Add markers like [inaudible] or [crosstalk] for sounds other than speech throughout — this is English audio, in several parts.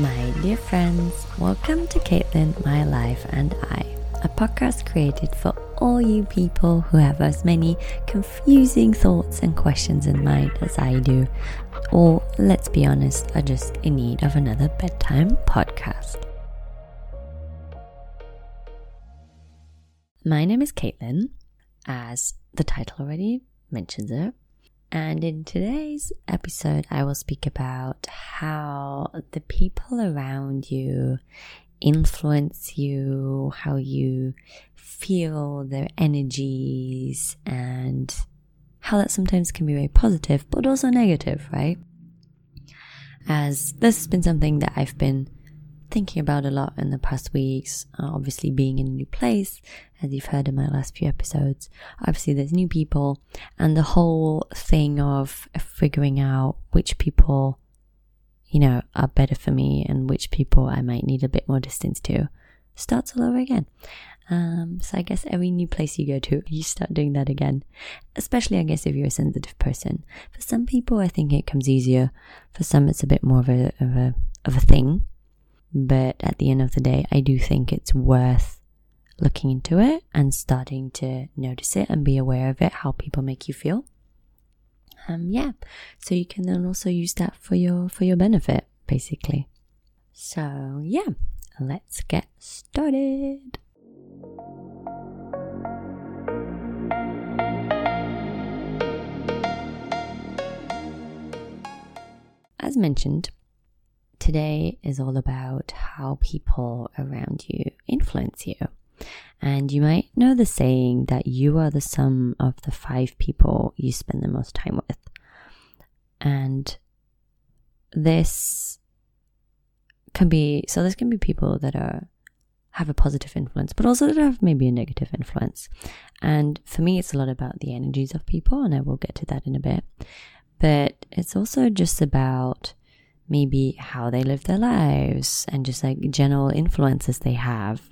My dear friends, welcome to Caitlin, My Life, and I, a podcast created for all you people who have as many confusing thoughts and questions in mind as I do, or let's be honest, are just in need of another bedtime podcast. My name is Caitlin, as the title already mentions it. And in today's episode, I will speak about how the people around you influence you, how you feel their energies, and how that sometimes can be very positive, but also negative, right? As this has been something that I've been thinking about a lot in the past weeks. Uh, obviously, being in a new place, as you've heard in my last few episodes, obviously there's new people, and the whole thing of figuring out which people, you know, are better for me and which people I might need a bit more distance to starts all over again. Um, so I guess every new place you go to, [laughs] you start doing that again. Especially, I guess, if you're a sensitive person. For some people, I think it comes easier. For some, it's a bit more of a of a of a thing. But at the end of the day, I do think it's worth looking into it and starting to notice it and be aware of it, how people make you feel. Um, yeah. So you can then also use that for your, for your benefit, basically. So yeah, let's get started. As mentioned, today is all about how people around you influence you. And you might know the saying that you are the sum of the five people you spend the most time with. And this can be so this can be people that are have a positive influence, but also that have maybe a negative influence. And for me, it's a lot about the energies of people, and I will get to that in a bit. But it's also just about maybe how they live their lives and just like general influences they have.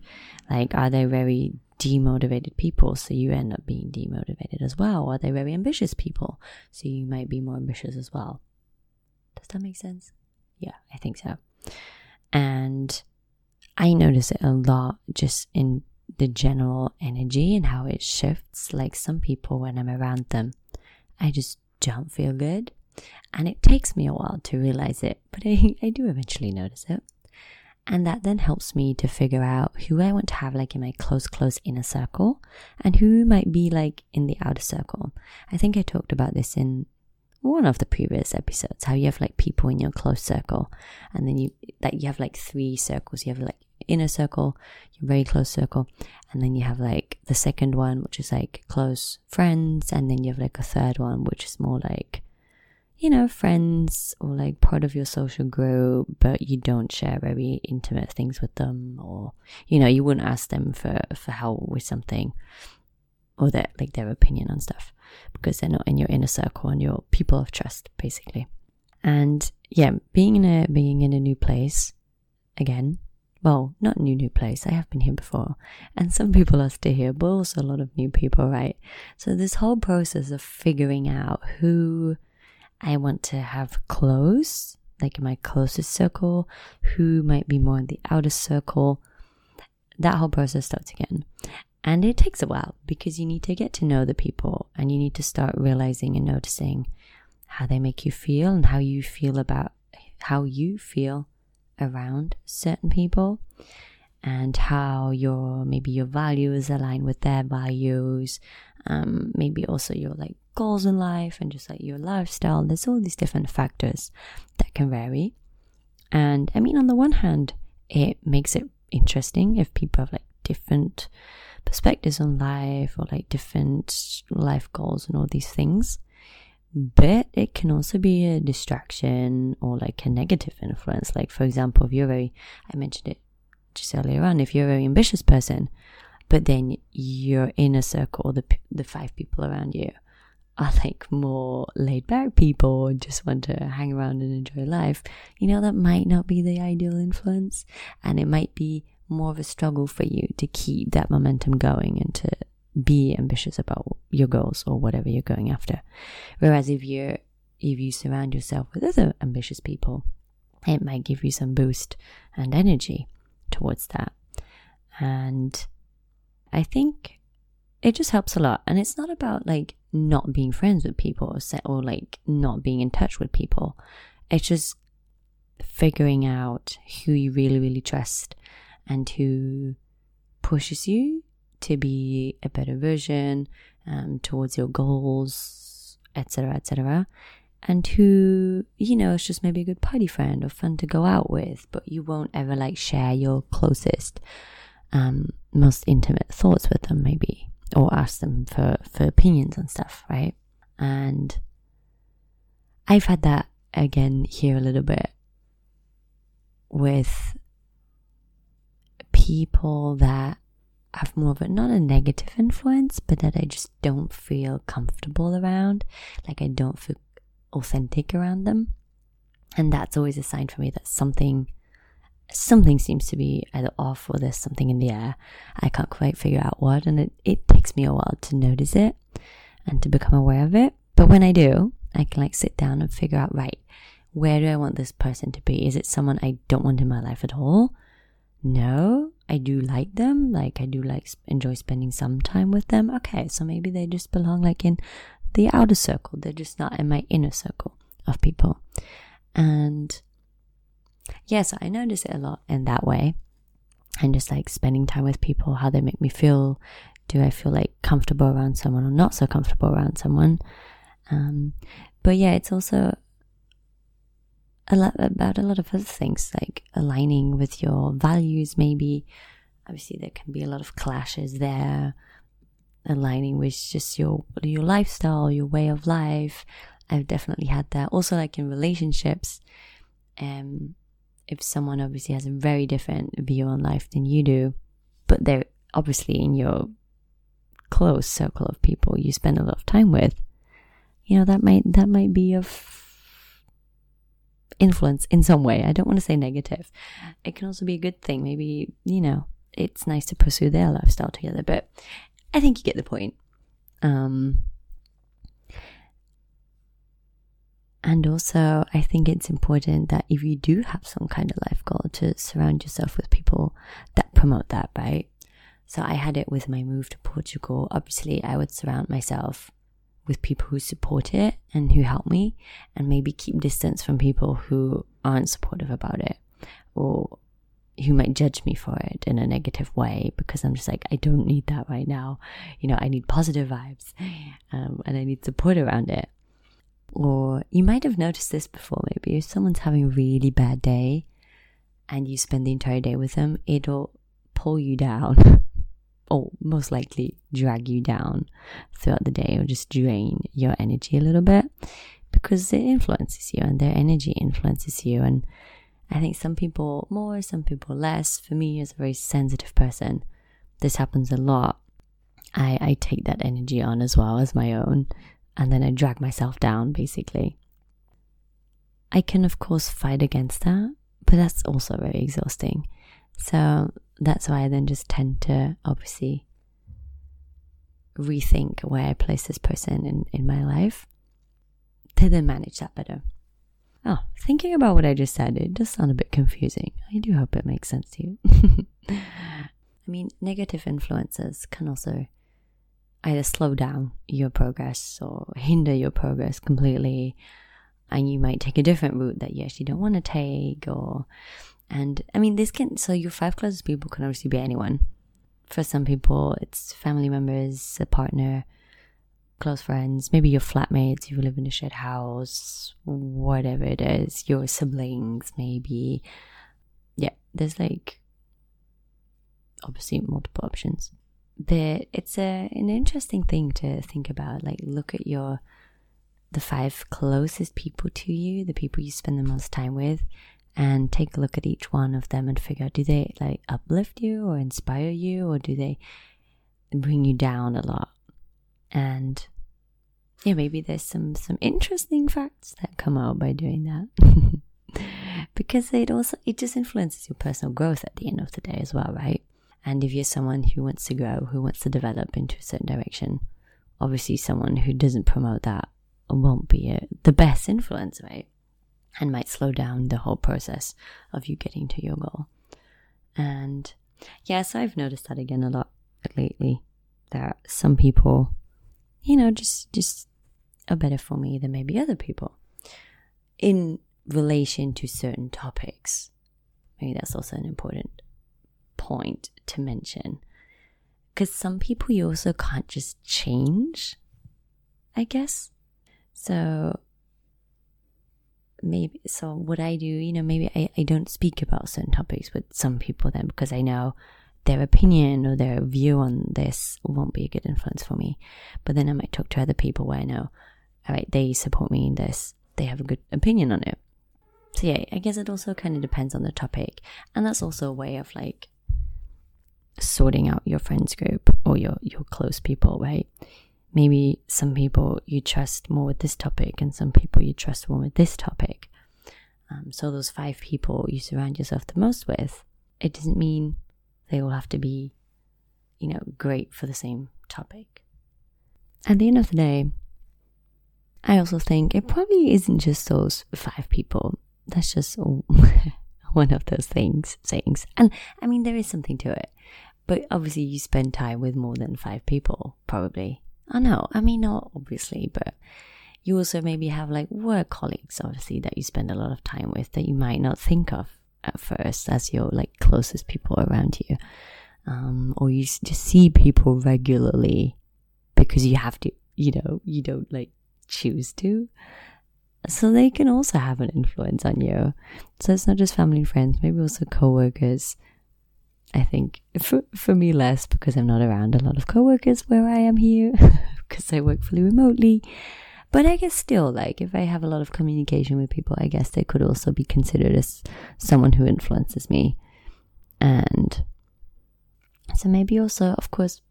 Like, are they very demotivated people? So you end up being demotivated as well. Are they very ambitious people? So you might be more ambitious as well. Does that make sense? Yeah, I think so. And I notice it a lot just in the general energy and how it shifts. Like some people, when I'm around them, I just don't feel good. And it takes me a while to realize it, but I, [laughs] I do eventually notice it. And that then helps me to figure out who I want to have like in my close, close inner circle and who might be like in the outer circle. I think I talked about this in one of the previous episodes, how you have like people in your close circle and then you, that you have like three circles. You have like inner circle, your very close circle, and then you have like the second one, which is like close friends, and then you have like a third one, which is more like you know, friends or like part of your social group, but you don't share very intimate things with them, or you know, you wouldn't ask them for for help with something, or that like their opinion on stuff, because they're not in your inner circle and your people of trust, basically. And yeah, being in a being in a new place, again, well, not new new place. I have been here before, and some people are still here, but also a lot of new people, right? So this whole process of figuring out who I want to have close, like my closest circle, who might be more in the outer circle. That whole process starts again. And it takes a while because you need to get to know the people and you need to start realizing and noticing how they make you feel and how you feel about how you feel around certain people and how your maybe your values align with their values um, maybe also your like goals in life and just like your lifestyle. There's all these different factors that can vary. And I mean, on the one hand, it makes it interesting if people have like different perspectives on life or like different life goals and all these things. But it can also be a distraction or like a negative influence. Like, for example, if you're very, I mentioned it just earlier on, if you're a very ambitious person, but then your inner circle, the, the five people around you, are like more laid back people and just want to hang around and enjoy life, you know, that might not be the ideal influence. And it might be more of a struggle for you to keep that momentum going and to be ambitious about your goals or whatever you're going after. Whereas if you're, if you surround yourself with other ambitious people, it might give you some boost and energy towards that. And I think it just helps a lot. And it's not about like not being friends with people or, set, or like not being in touch with people. It's just figuring out who you really, really trust and who pushes you to be a better version um, towards your goals, etc., etc. And who, you know, is just maybe a good party friend or fun to go out with, but you won't ever like share your closest, um, most intimate thoughts with them, maybe, or ask them for, for opinions and stuff, right? And I've had that again here a little bit with people that have more of a not a negative influence, but that I just don't feel comfortable around. Like I don't feel authentic around them. And that's always a sign for me that something something seems to be either off or there's something in the air. I can't quite figure out what and it, it takes me a while to notice it and to become aware of it. But when I do, I can like sit down and figure out right, where do I want this person to be? Is it someone I don't want in my life at all? No, I do like them. Like I do like enjoy spending some time with them. Okay, so maybe they just belong like in the outer circle. They're just not in my inner circle of people. And yes, I notice it a lot in that way. And just like spending time with people, how they make me feel. Do I feel like comfortable around someone or not so comfortable around someone? Um, but yeah, it's also a lot about a lot of other things like aligning with your values maybe obviously there can be a lot of clashes there aligning with just your your lifestyle your way of life i've definitely had that also like in relationships um if someone obviously has a very different view on life than you do but they're obviously in your close circle of people you spend a lot of time with you know that might that might be of influence in some way. I don't want to say negative. It can also be a good thing. Maybe, you know, it's nice to pursue their lifestyle together, but I think you get the point. Um, and also, I think it's important that if you do have some kind of life goal, to surround yourself with people that promote that, right? So I had it with my move to Portugal. Obviously, I would surround myself with people who support it and who help me, and maybe keep distance from people who aren't supportive about it or who might judge me for it in a negative way because I'm just like, I don't need that right now. You know, I need positive vibes um, and I need support around it. Or you might have noticed this before, maybe if someone's having a really bad day and you spend the entire day with them, it'll pull you down [laughs] or most likely drag you down throughout the day or just drain your energy a little bit because it influences you and their energy influences you. And I think some people more, some people less. For me, as a very sensitive person, this happens a lot. I, I take that energy on as well as my own, and then I drag myself down basically. I can, of course, fight against that, but that's also very exhausting. So that's why I then just tend to obviously rethink where I place this person in, in my life to then manage that better. Oh, thinking about what I just said, it does sound a bit confusing. I do hope it makes sense to you. [laughs] I mean, negative influences can also either slow down your progress or hinder your progress completely. And you might take a different route that you actually don't want to take, or and I mean, this can, so your five closest people can obviously be anyone. For some people, it's family members, a partner, close friends, maybe your flatmates if you live in a shared house, whatever it is, your siblings, maybe. Yeah, there's like obviously multiple options. But it's a an interesting thing to think about. Like look at your the five closest people to you, the people you spend the most time with, and take a look at each one of them and figure out do they like uplift you or inspire you or do they bring you down a lot and yeah maybe there's some some interesting facts that come out by doing that [laughs] because it also it just influences your personal growth at the end of the day as well right and if you're someone who wants to grow who wants to develop into a certain direction obviously someone who doesn't promote that won't be a, the best influence right and might slow down the whole process of you getting to your goal. And yes, I've noticed that again a lot lately that some people, you know, just just are better for me than maybe other people in relation to certain topics. Maybe that's also an important point to mention. Because some people you also can't just change, I guess. So maybe so what I do, you know, maybe I, I don't speak about certain topics with some people then because I know their opinion or their view on this won't be a good influence for me. But then I might talk to other people where I know, all right, they support me in this, they have a good opinion on it. So yeah, I guess it also kind of depends on the topic. And that's also a way of like sorting out your friends group or your, your close people, right? maybe some people you trust more with this topic and some people you trust more with this topic. Um, so those five people you surround yourself the most with, it doesn't mean they all have to be, you know, great for the same topic. At the end of the day, I also think it probably isn't just those five people. That's just [laughs] one of those things, sayings. And I mean, there is something to it. But obviously, you spend time with more than five people, probably. I know. I mean, not obviously, but you also maybe have like work colleagues, obviously, that you spend a lot of time with that you might not think of at first as your like closest people around you. Um, or you just see people regularly because you have to, you know, you don't like choose to. So they can also have an influence on you. So it's not just family and friends, maybe also coworkers, I think for, for me less because I'm not around a lot of coworkers where I am here [laughs] because I work fully remotely. But I guess still, like if I have a lot of communication with people, I guess they could also be considered as someone who influences me. And so maybe also, of course,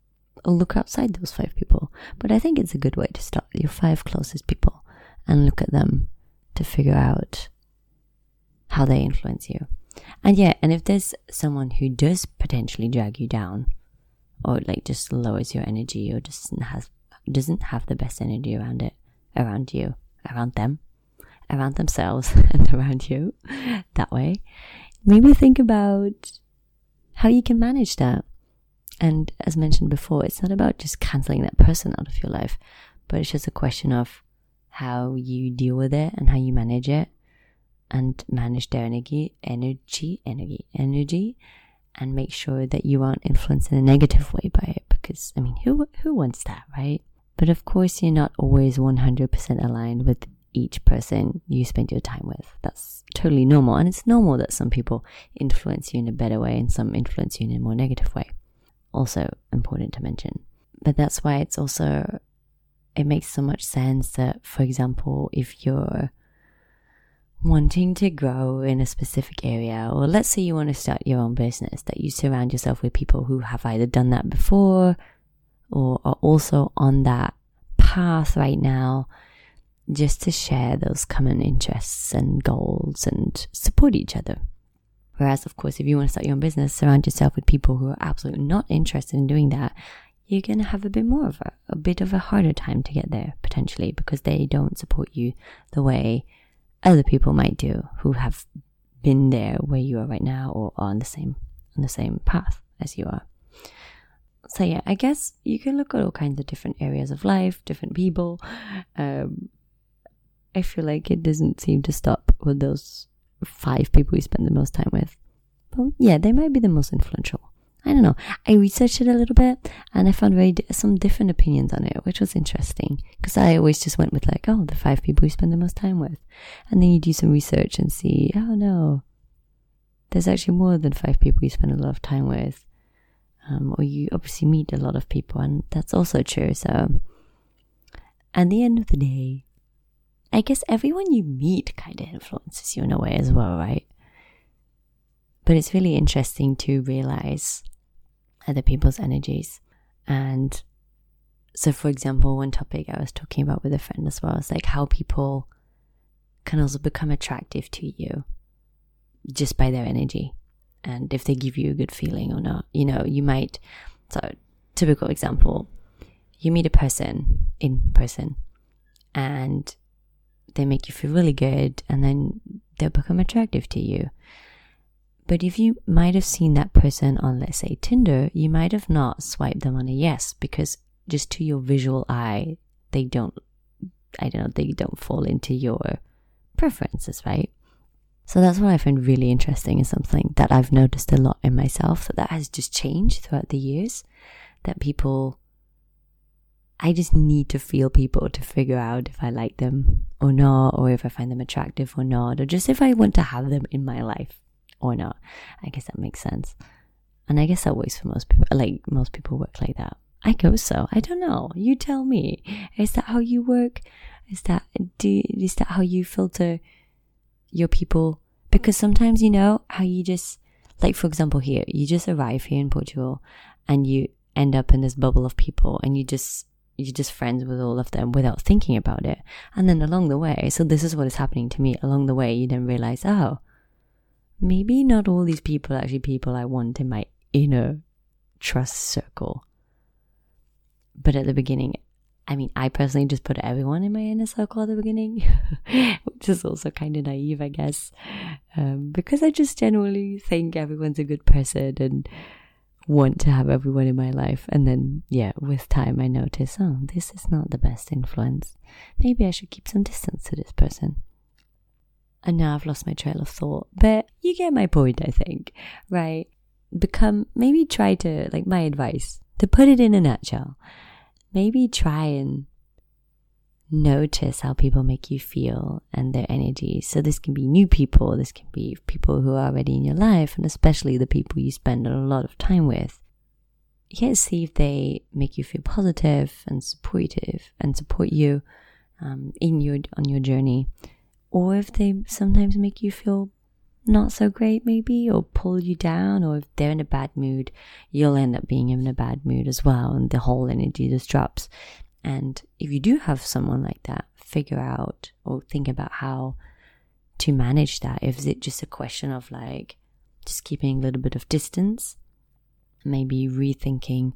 look outside those five people. But I think it's a good way to start your five closest people and look at them to figure out how they influence you. And yeah, and if there's someone who does potentially drag you down, or like just lowers your energy, or doesn't have doesn't have the best energy around it, around you, around them, around themselves, [laughs] and around you, that way, maybe think about how you can manage that. And as mentioned before, it's not about just canceling that person out of your life, but it's just a question of how you deal with it and how you manage it and manage their energy, energy, energy, energy, and make sure that you aren't influenced in a negative way by it. Because I mean, who who wants that, right? But of course, you're not always 100% aligned with each person you spend your time with. That's totally normal, and it's normal that some people influence you in a better way and some influence you in a more negative way. Also important to mention. But that's why it's also it makes so much sense that, for example, if you're wanting to grow in a specific area, or let's say you want to start your own business, that you surround yourself with people who have either done that before or are also on that path right now, just to share those common interests and goals and support each other. Whereas, of course, if you want to start your own business, surround yourself with people who are absolutely not interested in doing that. You're going to have a bit more of a, a bit of a harder time to get there potentially because they don't support you the way other people might do who have been there where you are right now or on the same on the same path as you are. So yeah, I guess you can look at all kinds of different areas of life, different people. [laughs] Um, I feel like it doesn't seem to stop with those five people you spend the most time with. But yeah, they might be the most influential. I don't know. I researched it a little bit and I found very some different opinions on it, which was interesting because I always just went with like, oh, the five people you spend the most time with, and then you do some research and see, oh no, there's actually more than five people you spend a lot of time with, um, or you obviously meet a lot of people, and that's also true. So, at the end of the day, I guess everyone you meet kind of influences you in a way as well, right? But it's really interesting to realize other people's energies. And so, for example, one topic I was talking about with a friend as well is like how people can also become attractive to you just by their energy and if they give you a good feeling or not. You know, you might, so, typical example, you meet a person in person and they make you feel really good and then they'll become attractive to you. But if you might have seen that person on, let's say, Tinder, you might have not swiped them on a yes because just to your visual eye, they don't, I don't know, they don't fall into your preferences, right? So that's what I find really interesting is something that I've noticed a lot in myself that that has just changed throughout the years. That people, I just need to feel people to figure out if I like them or not, or if I find them attractive or not, or just if I want to have them in my life or not. I guess that makes sense. And I guess that works for most people. Like most people work like that. I go so. I don't know. You tell me. Is that how you work? Is that do is that how you filter your people? Because sometimes you know how you just like for example here, you just arrive here in Portugal and you end up in this bubble of people and you just you're just friends with all of them without thinking about it. And then along the way, so this is what is happening to me. Along the way, you then realize, oh, maybe not all these people are actually people I want in my inner trust circle. But at the beginning, I mean, I personally just put everyone in my inner circle at the beginning, [laughs] which is also kind of naive, I guess, um, because I just generally think everyone's a good person and want to have everyone in my life. And then, yeah, with time, I notice, oh, this is not the best influence. Maybe I should keep some distance to this person. And now I've lost my trail of thought. But you get my point, I think, right? Become, maybe try to, like my advice, to put it in a nutshell, maybe try and notice how people make you feel and their energy. So this can be new people, this can be people who are already in your life, and especially the people you spend a lot of time with. Yeah, see if they make you feel positive and supportive and support you um, in your on your journey or if they sometimes make you feel not so great, maybe, or pull you down, or if they're in a bad mood, you'll end up being in a bad mood as well, and the whole energy just drops. And if you do have someone like that, figure out or think about how to manage that. If it just a question of like just keeping a little bit of distance, maybe rethinking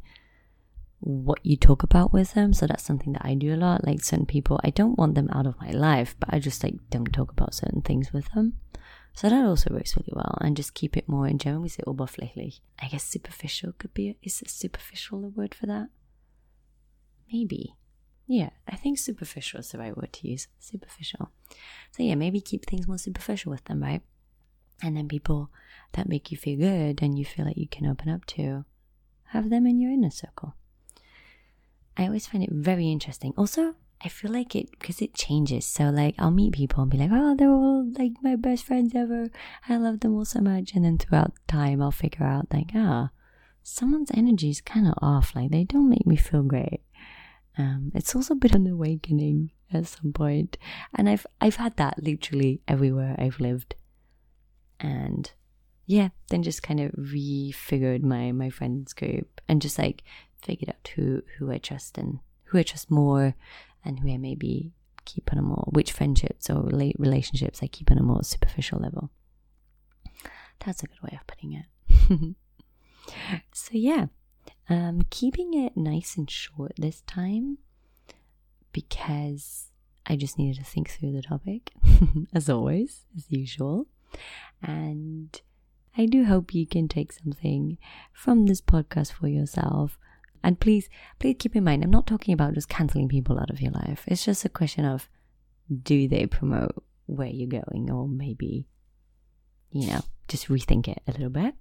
what you talk about with them. So that's something that I do a lot. Like certain people, I don't want them out of my life, but I just like don't talk about certain things with them. So that also works really well. And just keep it more in German, we say oberflächlich. I guess superficial could be, is superficial a word for that? Maybe. Yeah, I think superficial is the right word to use. Superficial. So yeah, maybe keep things more superficial with them, right? And then people that make you feel good and you feel like you can open up to, have them in your inner circle. I always find it very interesting. Also, I feel like it because it changes. So like I'll meet people and be like, oh, they're all like my best friends ever. I love them all so much. And then throughout time, I'll figure out like, ah, someone's energy is kind of off. Like they don't make me feel great. Um, it's also a bit an awakening at some point, and I've I've had that literally everywhere I've lived, and yeah, then just kind of refigured my my friends group and just like figured out who who I trust and who I trust more, and who I maybe keep on a more which friendships or relationships I keep on a more superficial level. That's a good way of putting it. [laughs] so yeah, um, keeping it nice and short this time because I just needed to think through the topic, [laughs] as always, as usual, and. I do hope you can take something from this podcast for yourself and please, please keep in mind, I'm not talking about just canceling people out of your life. It's just a question of do they promote where you're going, or maybe, you know, just rethink it a little bit.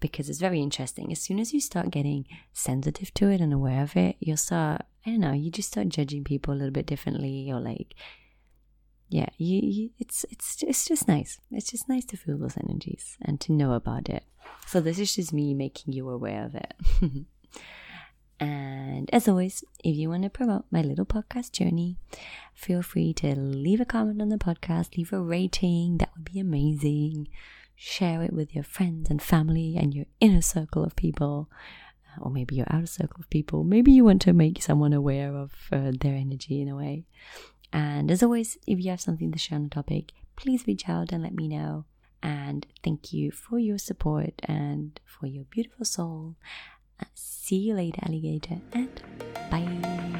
Because it's very interesting. As soon as you start getting sensitive to it and aware of it, you'll start, I don't know, you just start judging people a little bit differently, or like, yeah, you, you, it's it's it's just nice. It's just nice to feel those energies and to know about it. So this is just me making you aware of it. [laughs] And as always, if you want to promote my little podcast journey, feel free to leave a comment on the podcast, leave a rating. That would be amazing. Share it with your friends and family and your inner circle of people, uh, or maybe your outer circle of people. Maybe you want to make someone aware of uh, their energy in a way. And as always, if you have something to share on the topic, please reach out and let me know. And thank you for your support and for your beautiful soul. See you later, alligator, and bye.